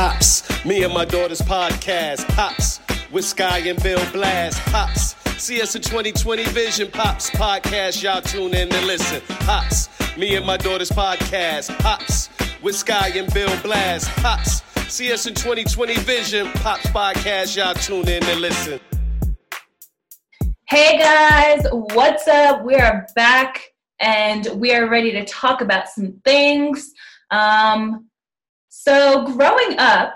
Pops, me and my daughter's podcast. Pops, with Sky and Bill Blast. Pops, see us in 2020 Vision. Pops, podcast. Y'all tune in and listen. Pops, me and my daughter's podcast. Pops, with Sky and Bill Blast. Pops, see us in 2020 Vision. Pops, podcast. Y'all tune in and listen. Hey guys, what's up? We are back and we are ready to talk about some things. Um, so, growing up,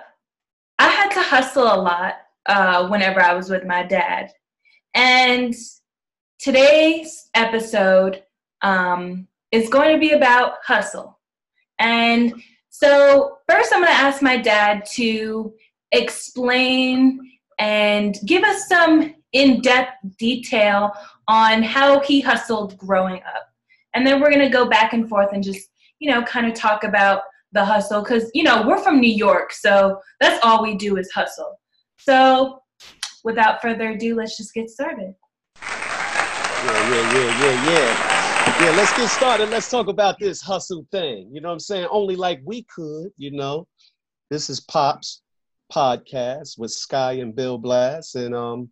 I had to hustle a lot uh, whenever I was with my dad. And today's episode um, is going to be about hustle. And so, first, I'm going to ask my dad to explain and give us some in depth detail on how he hustled growing up. And then we're going to go back and forth and just, you know, kind of talk about the hustle because, you know, we're from New York, so that's all we do is hustle. So without further ado, let's just get started. Yeah, yeah, yeah, yeah, yeah. Yeah, let's get started. Let's talk about this hustle thing. You know what I'm saying? Only like we could, you know. This is Pops podcast with Sky and Bill Blast. And um,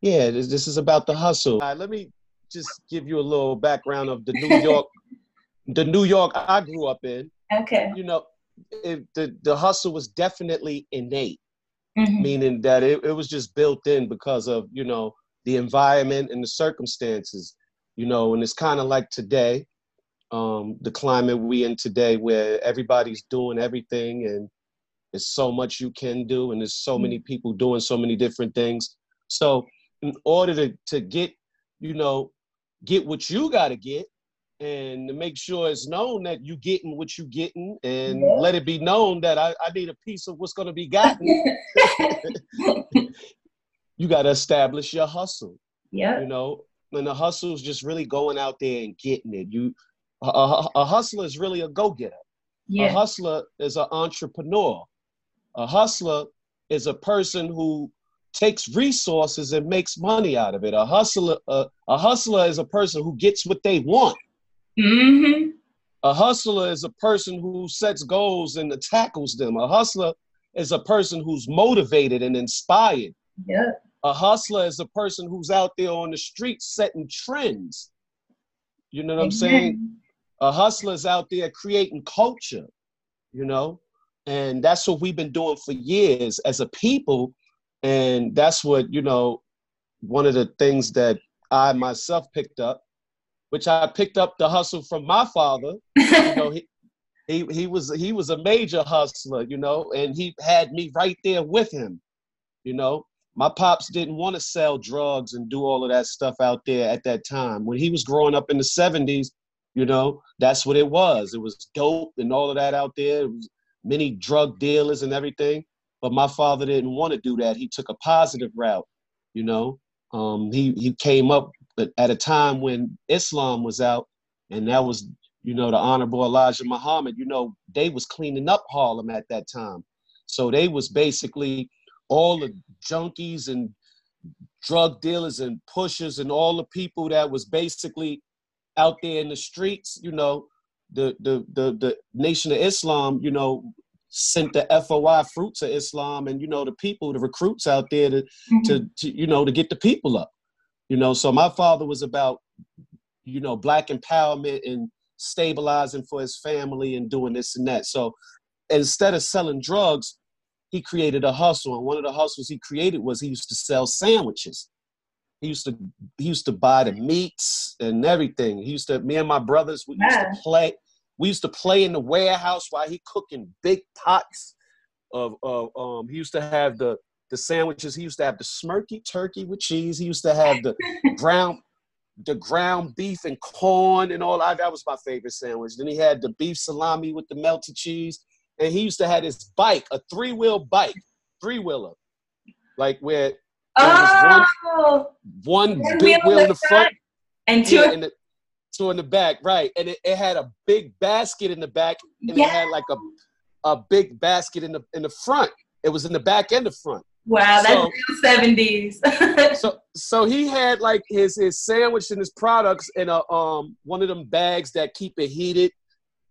yeah, this, this is about the hustle. Right, let me just give you a little background of the New York, the New York I grew up in. Okay. You know, it, the the hustle was definitely innate, mm-hmm. meaning that it, it was just built in because of you know the environment and the circumstances. You know, and it's kind of like today, um, the climate we in today, where everybody's doing everything and there's so much you can do and there's so many mm-hmm. people doing so many different things so in order to, to get you know get what you got to get and to make sure it's known that you getting what you getting and yeah. let it be known that I, I need a piece of what's going to be gotten you got to establish your hustle yeah you know and the hustle is just really going out there and getting it you a, a, a hustler is really a go-getter yeah. a hustler is an entrepreneur a hustler is a person who takes resources and makes money out of it. A hustler, uh, a hustler is a person who gets what they want. Mm-hmm. A hustler is a person who sets goals and tackles them. A hustler is a person who's motivated and inspired. Yeah. A hustler is a person who's out there on the street setting trends. You know what I'm saying? A hustler is out there creating culture. You know, and that's what we've been doing for years as a people. And that's what, you know, one of the things that I myself picked up, which I picked up the hustle from my father. you know, he, he he was he was a major hustler, you know, and he had me right there with him. You know, my pops didn't want to sell drugs and do all of that stuff out there at that time. When he was growing up in the 70s, you know, that's what it was. It was dope and all of that out there. It was many drug dealers and everything. But my father didn't want to do that. He took a positive route, you know. Um, he he came up at a time when Islam was out, and that was you know the Honorable Elijah Muhammad. You know they was cleaning up Harlem at that time, so they was basically all the junkies and drug dealers and pushers and all the people that was basically out there in the streets, you know, the the the the Nation of Islam, you know, sent the FOI fruits of Islam and you know the people, the recruits out there to mm-hmm. to, to you know to get the people up. You know, so my father was about you know black empowerment and stabilizing for his family and doing this and that. So instead of selling drugs, he created a hustle. And one of the hustles he created was he used to sell sandwiches. He used to he used to buy the meats and everything. He used to me and my brothers we used to play we used to play in the warehouse while he cooking big pots of, of um, he used to have the the sandwiches. He used to have the smirky turkey with cheese. He used to have the ground the ground beef and corn and all that. That was my favorite sandwich. Then he had the beef salami with the melted cheese. And he used to have his bike, a three wheel bike, three wheeler, like where oh, one, one big wheel in the front and two yeah, so in the back, right. And it, it had a big basket in the back, and yeah. it had like a a big basket in the in the front. It was in the back and the front. Wow, that's seventies. so so he had like his his sandwich and his products in a um one of them bags that keep it heated.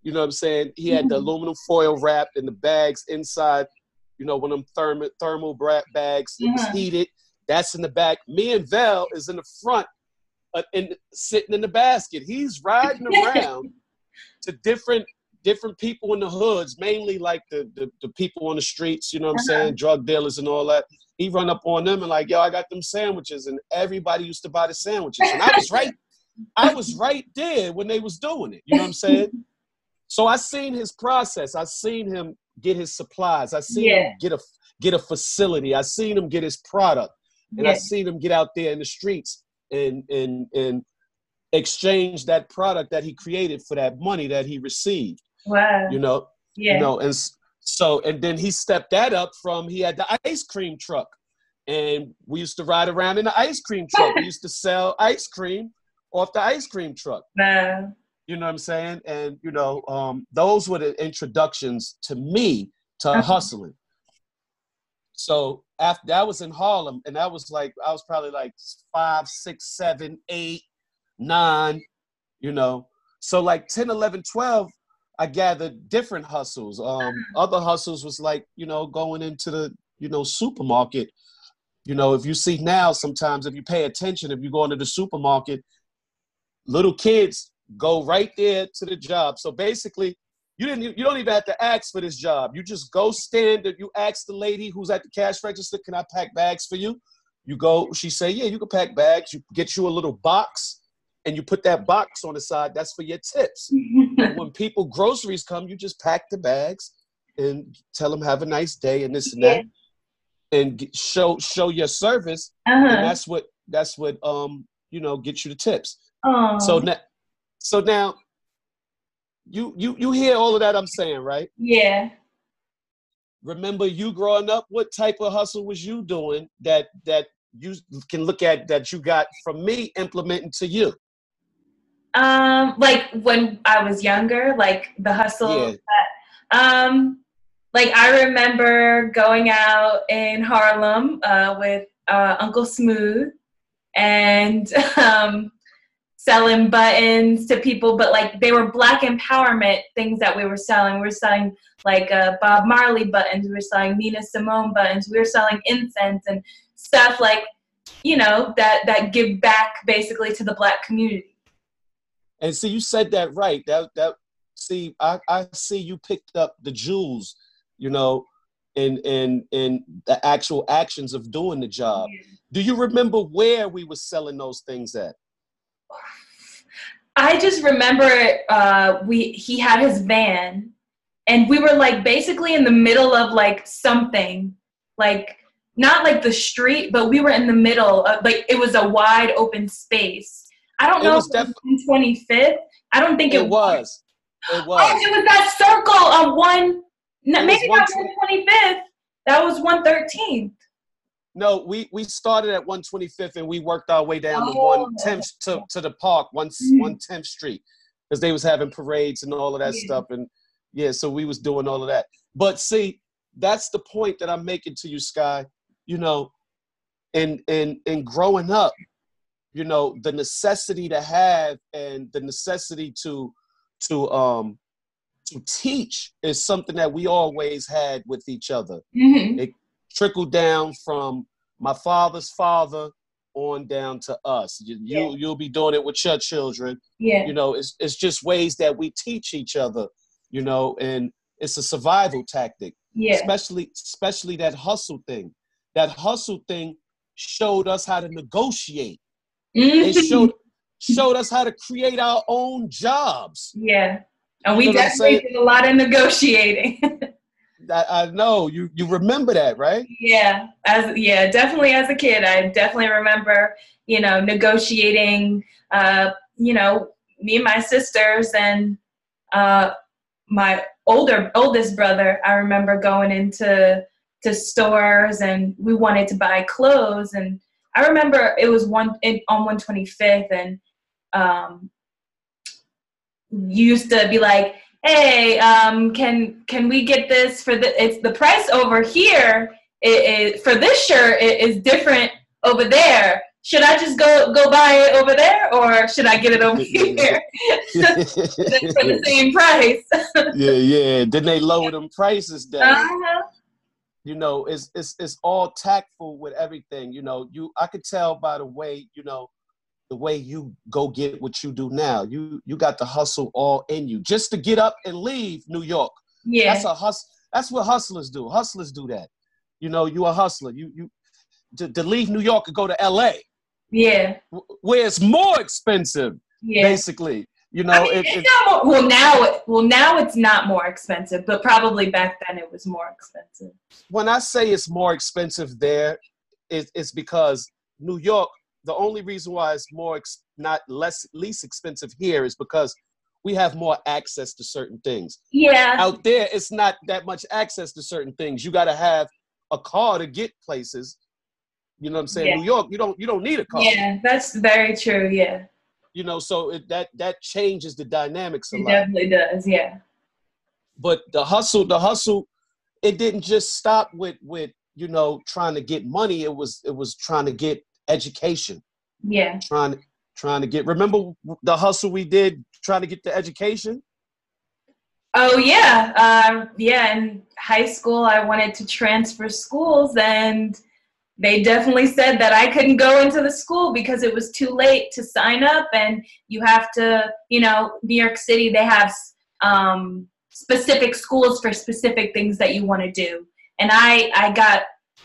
You know what I'm saying? He had the mm-hmm. aluminum foil wrapped in the bags inside you know, one of them thermal thermal wrap bags. It was Mhm. heated. That's in the back. Me and Val is in the front, uh, in, sitting in the basket. He's riding around to different different people in the hoods, mainly like the, the, the people on the streets, you know what I'm Uh-huh. saying, drug dealers and all that. He run up on them and like, yo, I got them sandwiches, and everybody used to buy the sandwiches, and I was right, I was right there when they was doing it. You know what I'm saying? So I seen his process. I seen him get his supplies. I seen Yeah. him get a get a facility. I seen him get his product, and I seen him get out there in the streets and and and exchange that product that he created for that money that he received. Wow. You know, yeah. you know, and so and then he stepped that up from he had the ice cream truck, and we used to ride around in the ice cream truck. we used to sell ice cream off the ice cream truck. Wow. You know what I'm saying? And you know, um, those were the introductions to me to Uh-huh. hustling. So after that was in Harlem, and that was like I was probably like five, six, seven, eight, nine, you know. So like 10, 11, 12, I gathered different hustles. Um, other hustles was like, you know, going into the, you know, supermarket. You know, if you see now, sometimes if you pay attention, if you go into the supermarket, little kids go right there to the job. So basically, you didn't you don't even have to ask for this job. You just go stand you ask the lady who's at the cash register, can I pack bags for you? You go, she say, Yeah, you can pack bags. You get you a little box and you put that box on the side, that's for your tips. When people groceries come, you just pack the bags and tell them have a nice day and this and that, and show show your service, and uh-huh. that's what that's what um you know get you the tips. Oh. So now, so now, you you you hear all of that I'm saying, right? yeah. Remember you growing up, what type of hustle was you doing that that you can look at that you got from me implementing to you? Um, like when I was younger, like the hustle. Yeah. Um, like I remember going out in Harlem uh, with uh, Uncle Smooth and um, selling buttons to people, but like they were black empowerment things that we were selling. We were selling like uh, Bob Marley buttons, we were selling Nina Simone buttons, we were selling incense and stuff like you know that that give back basically to the black community. And see, you said that right. That that see, I, I see you picked up the jewels, you know, in in in the actual actions of doing the job. Do you remember where we were selling those things at? I just remember uh, we he had his van, and we were like basically in the middle of like something, like not like the street, but we were in the middle of like it was a wide open space. I don't It know was if it was twenty fifth. I don't think it, It was. It Oh, was. it was that circle on one. It was maybe not 120 one twenty fifth. That was one thirteenth. No, we we started at 125th and we worked our way down to Oh. 110th to, to the park, one Mhm. 110th Street, because they was having parades and all of that Yeah. stuff, and yeah, so we was doing all of that. But see, that's the point that I'm making to you, Sky. You know, and and and growing up, you know, the necessity to have and the necessity to to um to teach is something that we always had with each other Mm-hmm. trickled down from my father's father on down to us. You, Yeah. you you'll be doing it with your children. Yeah. You know, it's it's just ways that we teach each other. You know, and it's a survival tactic, Yeah. especially especially that hustle thing. That hustle thing showed us how to negotiate. It Mhm. showed showed us how to create our own jobs. Yeah. And we You know definitely did a lot of negotiating. I, I know you you remember that, right? yeah. As yeah, definitely as a kid, I definitely remember, you know, negotiating uh, you know, me and my sisters and uh my older oldest brother, I remember going into to stores and we wanted to buy clothes and I remember it was one in, on 125th and um used to be like, "Hey, um, can can we get this for the? It's the price over here. It, it for this shirt it is different over there. Should I just go go buy it over there, or should I get it over here for the same price?" yeah, yeah. Then they lower them prices down. uh-huh. You know, it's it's it's all tactful with everything. You know, you I could tell by the way, you know, the way you go get what you do now. You you got the hustle all in you just to get up and leave New York. Yeah. That's a hustle. That's what hustlers do. Hustlers do that. You know, you a hustler. You you to, to leave New York and go to L.A. Yeah. Where it's more expensive, Yeah. basically. You know, I mean, it, it's it, not more, well now it, well now it's not more expensive, but probably back then it was more expensive. when I say it's more expensive there, it, it's because New York. The only reason why it's more ex, not less least expensive here is because we have more access to certain things. Yeah. Out there, it's not that much access to certain things. You got to have a car to get places. You know what I'm saying? Yeah. New York, you don't you don't need a car. Yeah, that's very true. Yeah, You know, so it, that that changes the dynamics a it lot. definitely does. Yeah. but the hustle the hustle it didn't just stop with with you know trying to get money it was it was trying to get education Yeah. trying trying to get remember the hustle we did trying to get the education Oh yeah. Uh, yeah. In high school, I wanted to transfer schools, and they definitely said that I couldn't go into the school because it was too late to sign up, and you have to, you know, New York City. They have um, specific schools for specific things that you want to do, and I I got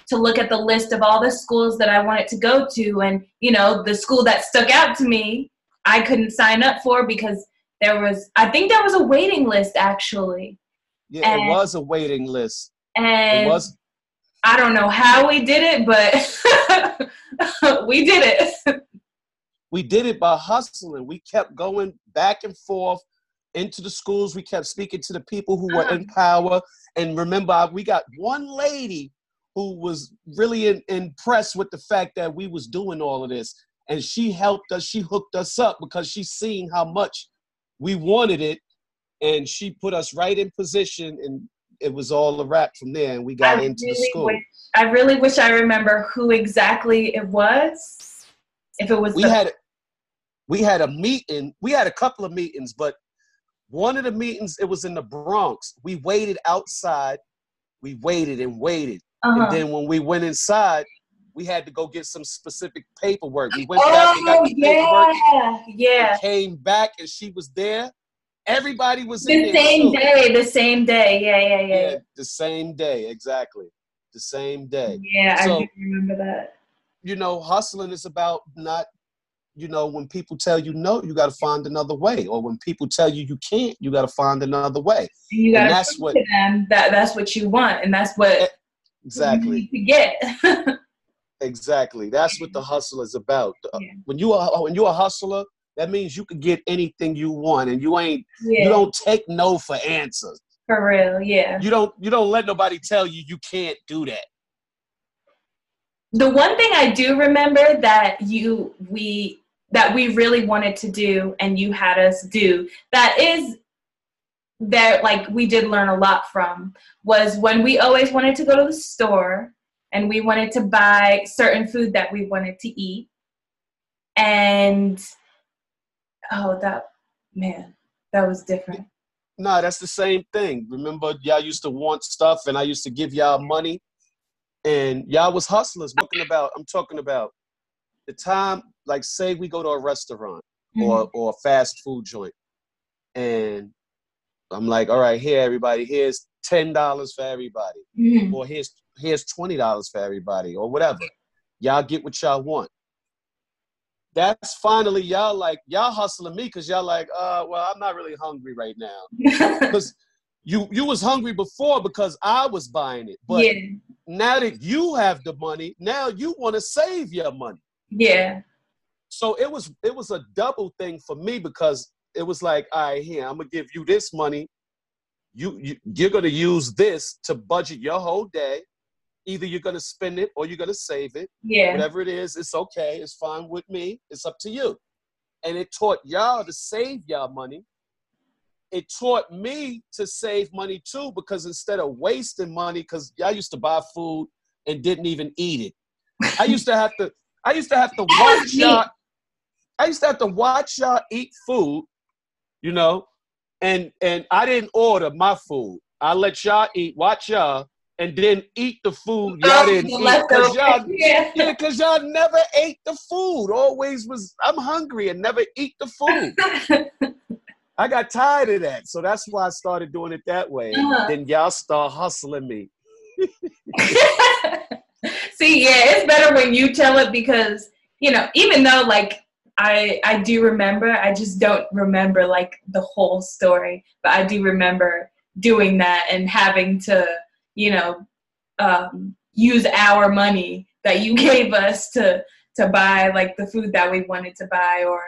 to look at the list of all the schools that I wanted to go to, and you know, the school that stuck out to me, I couldn't sign up for because there was I think there was a waiting list actually. yeah And- it was a waiting list And it was I don't know how we did it, but we did it. we did it by hustling. We kept going back and forth into the schools. We kept speaking to the people who were in uh-huh. power. And remember we got one lady who was really in, impressed with the fact that we was doing all of this. And she helped us she hooked us up because she seen how much we wanted it. And she put us right in position and it was all a wrap from there and we got I into the school wish, I really wish I remember who exactly it was. If it was we the, had we had a meeting we had a couple of meetings but one of the meetings it was in the bronx we waited outside we waited and waited uh-huh. and then when we went inside we had to go get some specific paperwork we went back and got Oh the paperwork yeah, yeah. we came back and she was there everybody was The in there same too. day, the same day. Yeah, yeah, yeah. yeah the same day exactly the same day Yeah, So- I remember that. you know, hustling is about not, you know, when people tell you no, you got to find another way, or when people tell you you can't, you got to find another way. And you got that's to what- prove to them that that's what you want, and that's what Exactly, you need to get. exactly. That's what the hustle is about. Uh, Yeah. When you are when you're a hustler, that means you can get anything you want, and you ain't yeah, you don't take no for answers. for real. Yeah. You don't you don't let nobody tell you you can't do that. the one thing I do remember that you we that we really wanted to do and you had us do that is that like we did learn a lot from was when we always wanted to go to the store and we wanted to buy certain food that we wanted to eat and oh that man that was different Nah, that's the same thing. Remember, y'all used to want stuff, and I used to give y'all money, and y'all was hustlers. Talking about, I'm talking about the time. Like, say we go to a restaurant or or a fast food joint, and I'm like, all right, here, everybody, here's ten dollars for everybody, Mhm. or here's here's twenty dollars for everybody, or whatever. Y'all get what y'all want. That's finally y'all like y'all hustling me because y'all like, uh, well, I'm not really hungry right now because you you was hungry before because I was buying it. But yeah now that you have the money, now you want to save your money. yeah So it was it was a double thing for me because it was like, all right, here I'm gonna give you this money. You, you you're gonna use this to budget your whole day. Either you're gonna spend it or you're gonna save it. yeah Whatever it is, it's okay. It's fine with me. It's up to you. And it taught y'all to save y'all money. It taught me to save money too, because instead of wasting money, because y'all used to buy food and didn't even eat it. I used to have to, I used to have to watch y'all. I used to have to watch y'all eat food, you know, and and I didn't order my food. I let y'all eat, watch y'all, and then eat the food y'all didn't eat because y'all, yeah. yeah, cause y'all never ate the food. Always was I'm hungry and never eat the food. I got tired of that, so that's why I started doing it that way. Uh-huh. Then y'all start hustling me. See, yeah, it's better when you tell it because you know, even though like I I do remember, I just don't remember like the whole story, but I do remember doing that and having to, you know, um, use our money that you gave us to to buy like the food that we wanted to buy or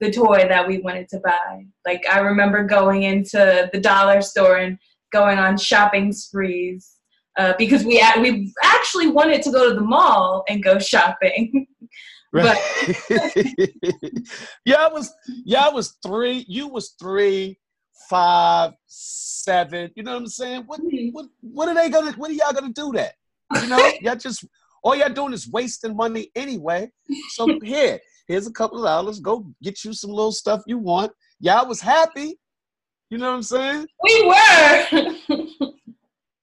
the toy that we wanted to buy. Like I remember going into the dollar store and going on shopping sprees uh, because we we actually wanted to go to the mall and go shopping. Right. yeah, I was yeah, I was three. You was three, five, seven. You know what I'm saying? What mm-hmm. what what are they gonna what are y'all gonna do that? You know, y'all just all y'all doing is wasting money anyway. So here, here's a couple of dollars. Go get you some little stuff you want. Y'all was happy. You know what I'm saying? We were.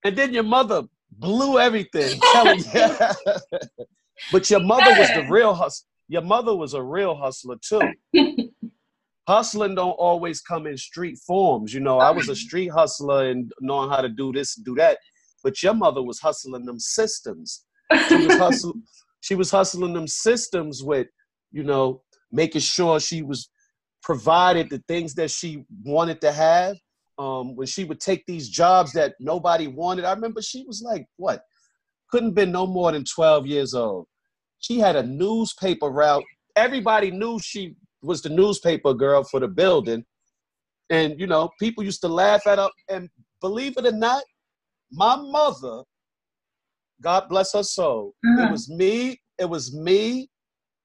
and then your mother blew everything. but your mother was the real hustler. Your mother was a real hustler too. Hustling don't always come in street forms. You know, I was a street hustler and knowing how to do this, do that. But your mother was hustling them systems. She was hustling. she was hustling them systems with, you know, making sure she was provided the things that she wanted to have. Um, when she would take these jobs that nobody wanted, I remember she was like, what, couldn't have been no more than 12 years old. She had a newspaper route. Everybody knew she was the newspaper girl for the building. And, you know, people used to laugh at her. And believe it or not, my mother, God bless her soul, uh-huh. it was me, it was me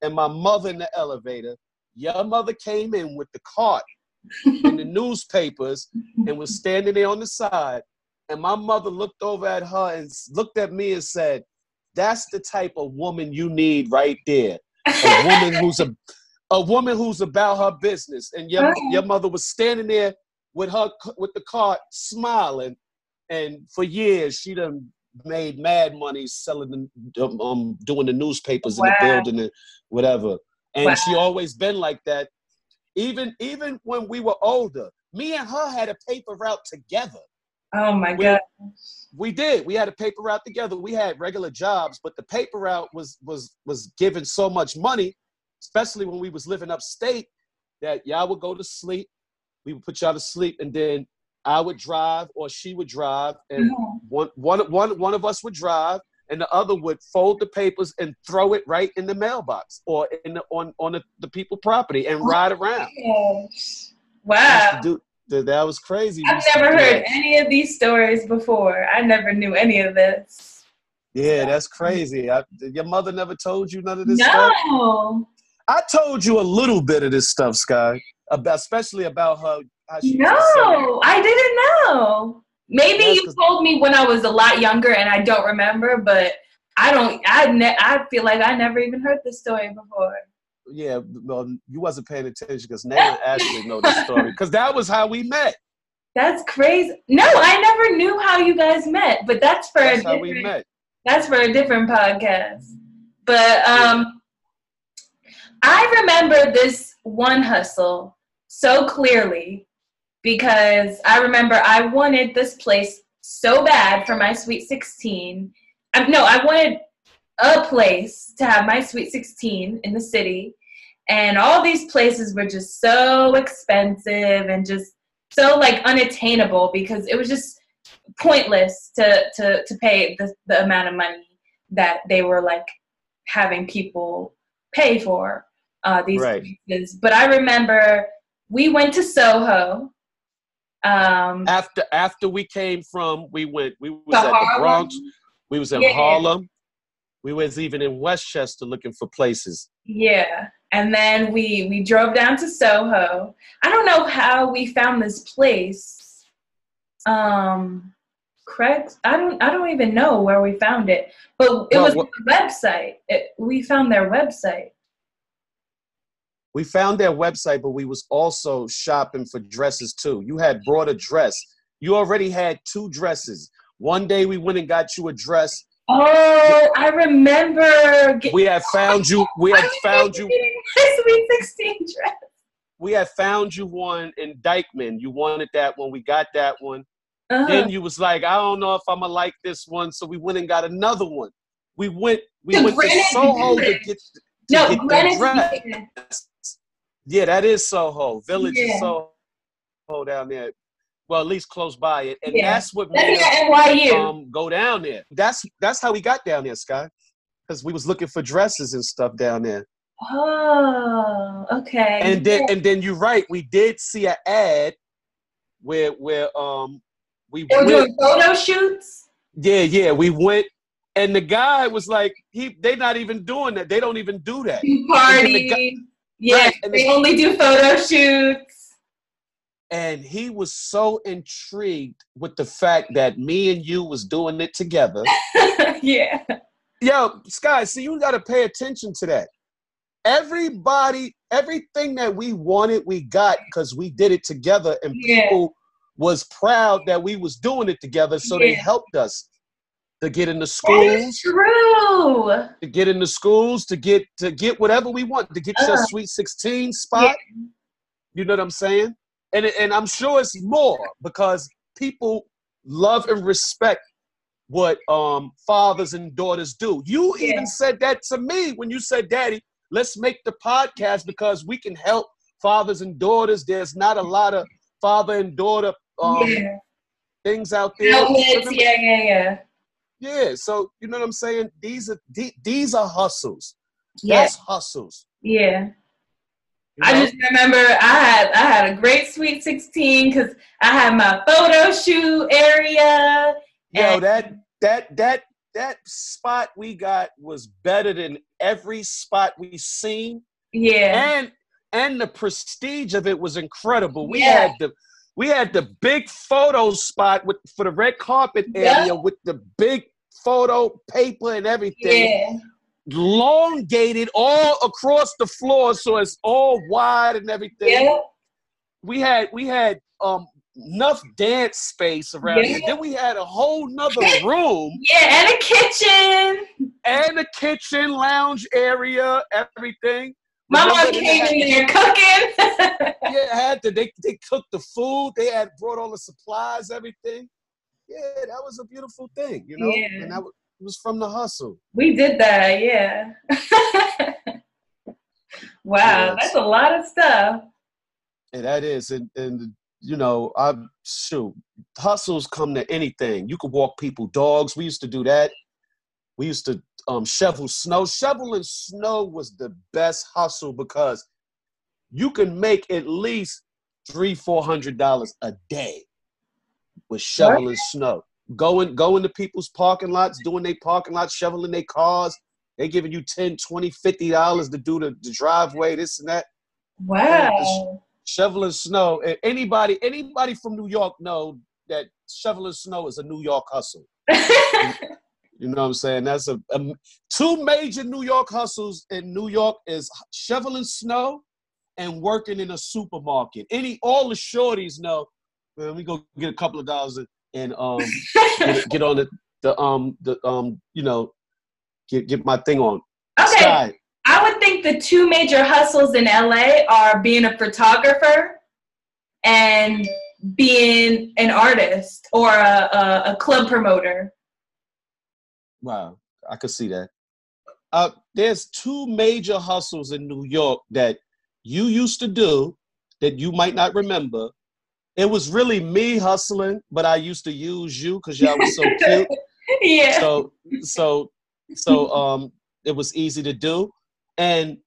and my mother in the elevator. Your mother came in with the cart in the newspapers and was standing there on the side and my mother looked over at her and looked at me and said, "That's the type of woman you need right there. A woman who's a a woman who's about her business." And your your mother was standing there with her with the cart, smiling, and for years she done made mad money selling the, um, um doing the newspapers wow. in the building and whatever. And wow. she always been like that. Even even when we were older, me and her had a paper route together. Oh my we, god. We did. We had a paper route together. We had regular jobs, but the paper route was was was given so much money, especially when we was living upstate, that y'all would go to sleep. We would put y'all to sleep, and then I would drive or she would drive, and mm-hmm. one, one, one, one of us would drive, and the other would fold the papers and throw it right in the mailbox or in the, on on the, the people property and oh ride around. Wow. Do, that was crazy. I've never heard any of these stories before. I never knew any of this. Yeah, that's crazy. I, your mother never told you none of this no. stuff? No. I told you a little bit of this stuff, Sky, about, especially about her. no, I didn't know. Maybe yes, you told me when I was a lot younger and I don't remember, but I don't. I ne- I feel like I never even heard this story before yeah, well, you wasn't paying attention because now actually know the story because that was how we met. That's crazy. No, I never knew how you guys met, but that's for that's a how we met. That's for a different podcast. But um, I remember this one hustle so clearly because I remember I wanted this place so bad for my sweet 16. Um, no, I wanted a place to have my sweet 16 in the city and all these places were just so expensive and just so like unattainable because it was just pointless to to to pay the, the amount of money that they were like having people pay for uh, these right. places. But I remember we went to Soho. Um, after after we came from, we went. We was at Harlem. the Bronx. We was in yeah. Harlem. We was even in Westchester looking for places. Yeah and then we we drove down to Soho. I don't know how we found this place. Um, Craig, I don't I don't even know where we found it, but it well, was the website. It, we found their website. We found their website, but we was also shopping for dresses too. You had brought a dress. You already had two dresses. One day we went and got you a dress. Oh, I remember. We had found you. We had found you. Sweet sixteen dress. We had found you one in Dyckman. You wanted that one. We got that one. Uh-huh. Then you was like, I don't know if I'm gonna like this one, so we went and got another one. We went. We the went to Soho to get. To no, get dress. Yeah, that is Soho. Village yeah. is Soho down there well, at least close by it, and yeah. that's what made us um, go down there. That's that's how we got down there, Sky, because we was looking for dresses and stuff down there. Oh, okay. And then yeah. and then you're right. We did see an ad where where um we they were went, doing photo shoots. Yeah, yeah. We went and the guy was like, he they not even doing that. They don't even do that. Party. Yeah, right, they the, only do photo shoots and he was so intrigued with the fact that me and you was doing it together. yeah. Yo, Sky, see, you got to pay attention to that. Everybody, everything that we wanted, we got because we did it together, and yeah. people was proud that we was doing it together, so yeah. they helped us to get into schools. true. To get into schools, to get to get whatever we want, to get uh, your sweet sixteen spot. Yeah. You know what I'm saying? and and I'm sure it's more because people love and respect what um, fathers and daughters do. You yeah. even said that to me when you said, "Daddy, let's make the podcast because we can help fathers and daughters." There's not a lot of father and daughter um, yeah. things out there. Outlets, yeah, yeah, yeah. Yeah, so you know what I'm saying? These are these are hustles. Yeah. That's hustles. Yeah. I just remember I had I had a great Sweet 16 because I had my photo shoot area. Yo, that that that that spot we got was better than every spot we seen. Yeah. And and the prestige of it was incredible. We yeah. had the we had the big photo spot with for the red carpet area yep. with the big photo paper and everything. Yeah elongated all across the floor, so it's all wide and everything. Yeah. We had we had um enough dance space around yeah. here. Then we had a whole nother room. yeah, and a kitchen. And a kitchen, lounge area, everything. My mom came in there cooking. yeah, had to. They they cooked the food. They had brought all the supplies, everything. Yeah, that was a beautiful thing, you know. Yeah. And that was was from the hustle. We did that, yeah. wow, yes. that's a lot of stuff. And that is, and, and you know, I shoot, hustles come to anything. You could walk people dogs. We used to do that. We used to um, shovel snow. Shoveling snow was the best hustle because you can make at least three, four hundred dollars a day with shoveling snow going going to people's parking lots, doing their parking lots, shoveling their cars. They giving you 10 20 50 dollars to do the, the driveway, this and that. Wow. shoveling snow. And anybody anybody from New York know that shoveling snow is a New York hustle. you know what I'm saying? That's a, a two major New York hustles in New York is shoveling snow and working in a supermarket. Any all the shorties know. Man, we go get a couple of dollars and um get, get, on the, the um the um you know get get my thing on. Okay. Sky. I would think the two major hustles in LA are being a photographer and being an artist or a, a, a club promoter. Wow, I could see that. Uh, there's two major hustles in New York that you used to do that you might not remember it was really me hustling, but I used to use you because y'all was so cute. yeah. So so so um it was easy to do. And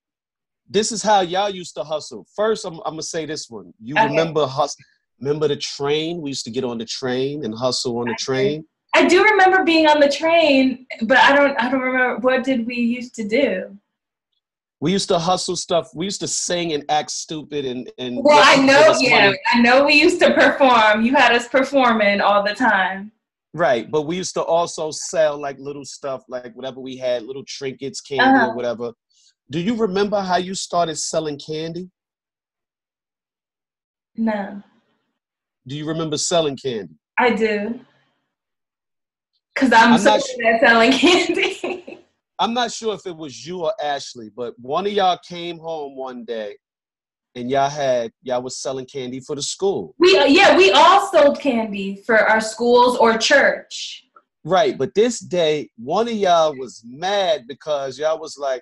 this is how y'all used to hustle. First, I'm, I'm gonna say this one. You okay. remember hustle? Remember the train? We used to get on the train and hustle on the train. I do remember being on the train, but I don't. I don't remember what did we used to do we used to hustle stuff. We used to sing and act stupid and and. Well, I know, yeah, money. I know. We used to perform. You had us performing all the time. Right, but we used to also sell like little stuff, like whatever we had, little trinkets, candy, uh-huh. or whatever. Do you remember how you started selling candy? No. Do you remember selling candy? I do. Because I'm, I'm so good at selling candy. I'm not sure if it was you or Ashley, but one of y'all came home one day and y'all had y'all was selling candy for the school. We uh, yeah, we all sold candy for our schools or church. Right, but this day one of y'all was mad because y'all was like,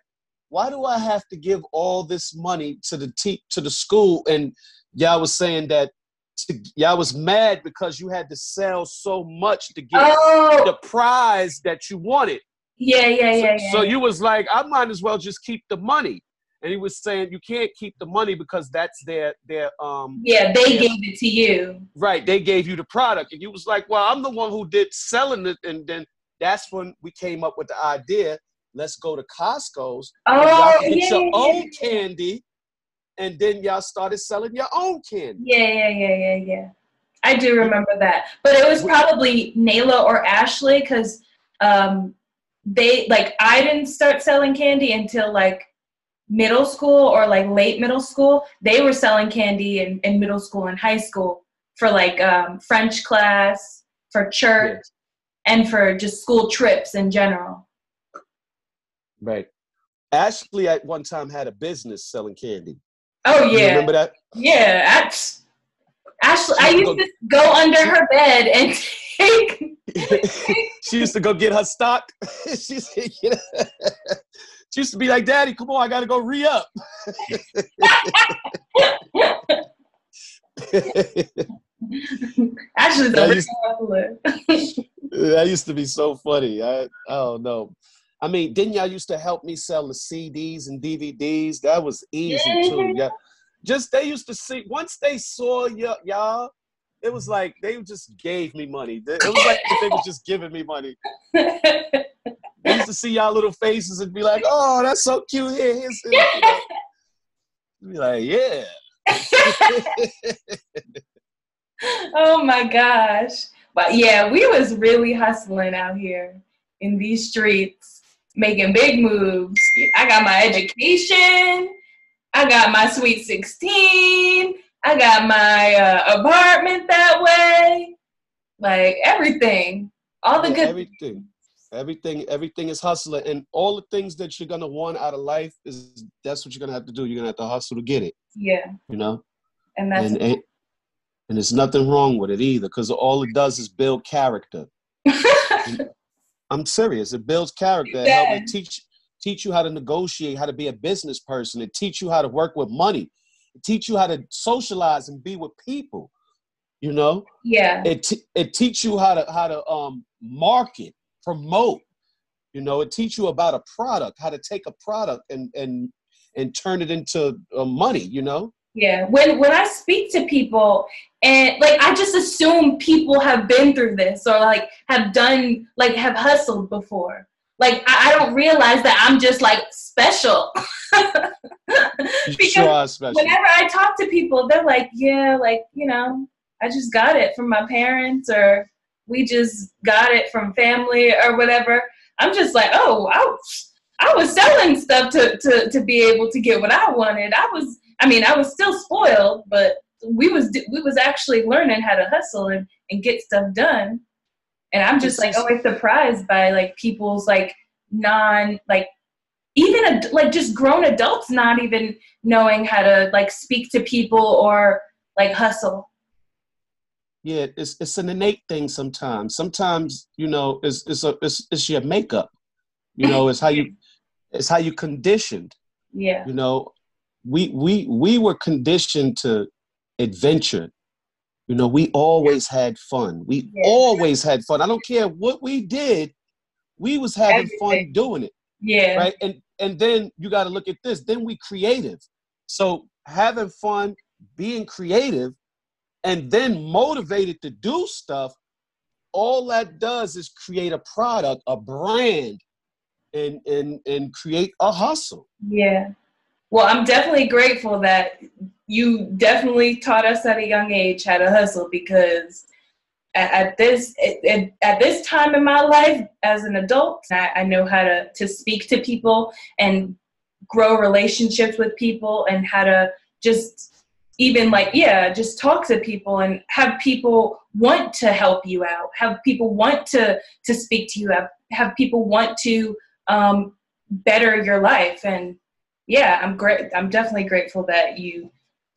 "Why do I have to give all this money to the te- to the school?" And y'all was saying that to, y'all was mad because you had to sell so much to get oh. the prize that you wanted. Yeah, yeah, yeah, so, yeah. So you was like, I might as well just keep the money. And he was saying you can't keep the money because that's their their um yeah they their, gave it to you. Right they gave you the product. And you was like well i'm the one who did selling it. And then that's when we came up with the idea let's go to costco's oh, and get yeah, your own candy. And then y'all started selling your own candy. Yeah yeah yeah yeah yeah. I do remember that. But it was probably Nayla or ashley because um they like i didn't start selling candy until like middle school or like late middle school, they were selling candy in, in middle school and high school for like um, French class, for church, and for just school trips in general. Right. Ashley at one time had a business selling candy. Oh yeah. You remember that? Yeah. Ashley, I used to go under her bed and take. she used to go get her stock. she she used to be like, Daddy, come on, I gotta go re up. Actually, that used, that used to be so funny. I, I don't know. I mean, didn't y'all used to help me sell the CDs and DVDs? That was easy too. Yeah. Just they used to see once they saw y- y'all, it was like they just gave me money. It was like they was just giving me money. I used to see y'all little faces and be like, "Oh, that's so cute." Here, here's, know. be like, "Yeah." oh my gosh! But yeah, we was really hustling out here in these streets, making big moves. I got my education. I got my sweet sixteen. I got my uh, apartment that way. Like everything, all the yeah, good everything Everything, everything is hustling, and all the things that you're gonna want out of life is that's what you're gonna have to do. You're gonna have to hustle to get it. Yeah. You know. And that's. And, and, and there's nothing wrong with it either, because all it does is build character. I'm serious. It builds character. It helps teach teach you how to negotiate, how to be a business person. It teach you how to work with money. It teach you how to socialize and be with people. You know. Yeah. It t- it teach you how to how to um market promote. You know, it teach you about a product, how to take a product and and and turn it into uh, money. You know. Yeah. When when I speak to people and like I just assume people have been through this or like have done like have hustled before. Like I, I don't realize that I'm just like special. because sure special. whenever I talk to people, they're like, "Yeah, like you know, I just got it from my parents, or we just got it from family or whatever. I'm just like, oh, I, I was selling stuff to, to, to be able to get what I wanted. I was, I mean, I was still spoiled, but we was, we was actually learning how to hustle and, and get stuff done. And I'm just like always surprised by like people's like non, like even a, like just grown adults not even knowing how to like speak to people or like hustle yeah, it's it's an innate thing sometimes. Sometimes, you know, it's it's a it's, it's your makeup. You know, it's how you it's how you conditioned. Yeah. You know, we we we were conditioned to adventure. You know, we always had fun. We yeah. always had fun. I don't care what we did, we was having Everything. fun doing it. Yeah. Right. And and then you got to look at this. Then we creative. So having fun, being creative and then motivated to do stuff, all that does is create a product, a brand, and and and create a hustle. Yeah. Well, I'm definitely grateful that you definitely taught us at a young age how to hustle because at, this at, this time in my life as an adult, I, I know how to to speak to people and grow relationships with people and how to just even like yeah just talk to people and have people want to help you out have people want to to speak to you have have people want to um, better your life. And yeah i'm great i'm definitely grateful that you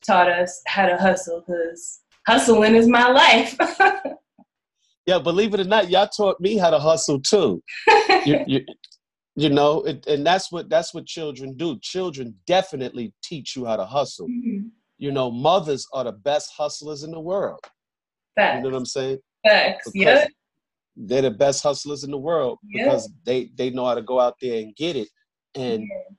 taught us how to hustle because hustling is my life yeah believe it or not y'all taught me how to hustle too you, you, you know it, and that's what that's what children do children definitely teach you how to hustle mm-hmm. you know mothers are the best hustlers in the world Facts. you know what i'm saying Facts. yeah they're the best hustlers in the world yep. because they they know how to go out there and get it and yeah.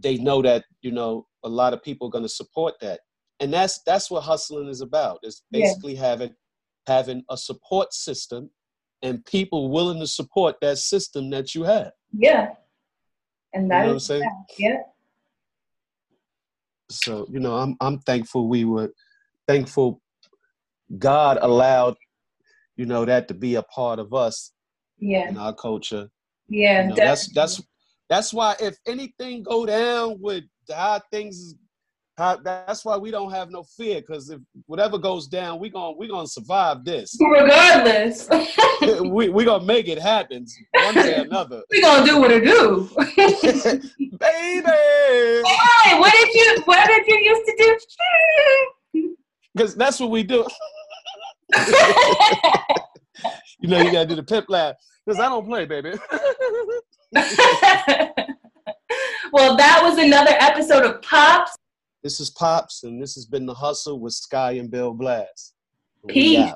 they know that you know a lot of people are going to support that and that's that's what hustling is about it's basically yeah. having having a support system and people willing to support that system that you have yeah. And that you know is, what I'm saying? Yeah. So, you know, I'm I'm thankful we were thankful God allowed, you know, that to be a part of us yeah. in our culture. Yeah. You know, that's that's that's why if anything go down with how things that's why we don't have no fear, because if whatever goes down, we're gonna we gonna survive this. Regardless, we we gonna make it happen one day or another. we gonna do what it do, baby. Hey, what did you what did you used to do? Because that's what we do. you know, you gotta do the pimp laugh. Because I don't play, baby. well, that was another episode of Pops. This is Pops, and this has been The Hustle with Sky and Bill Blast. Peace.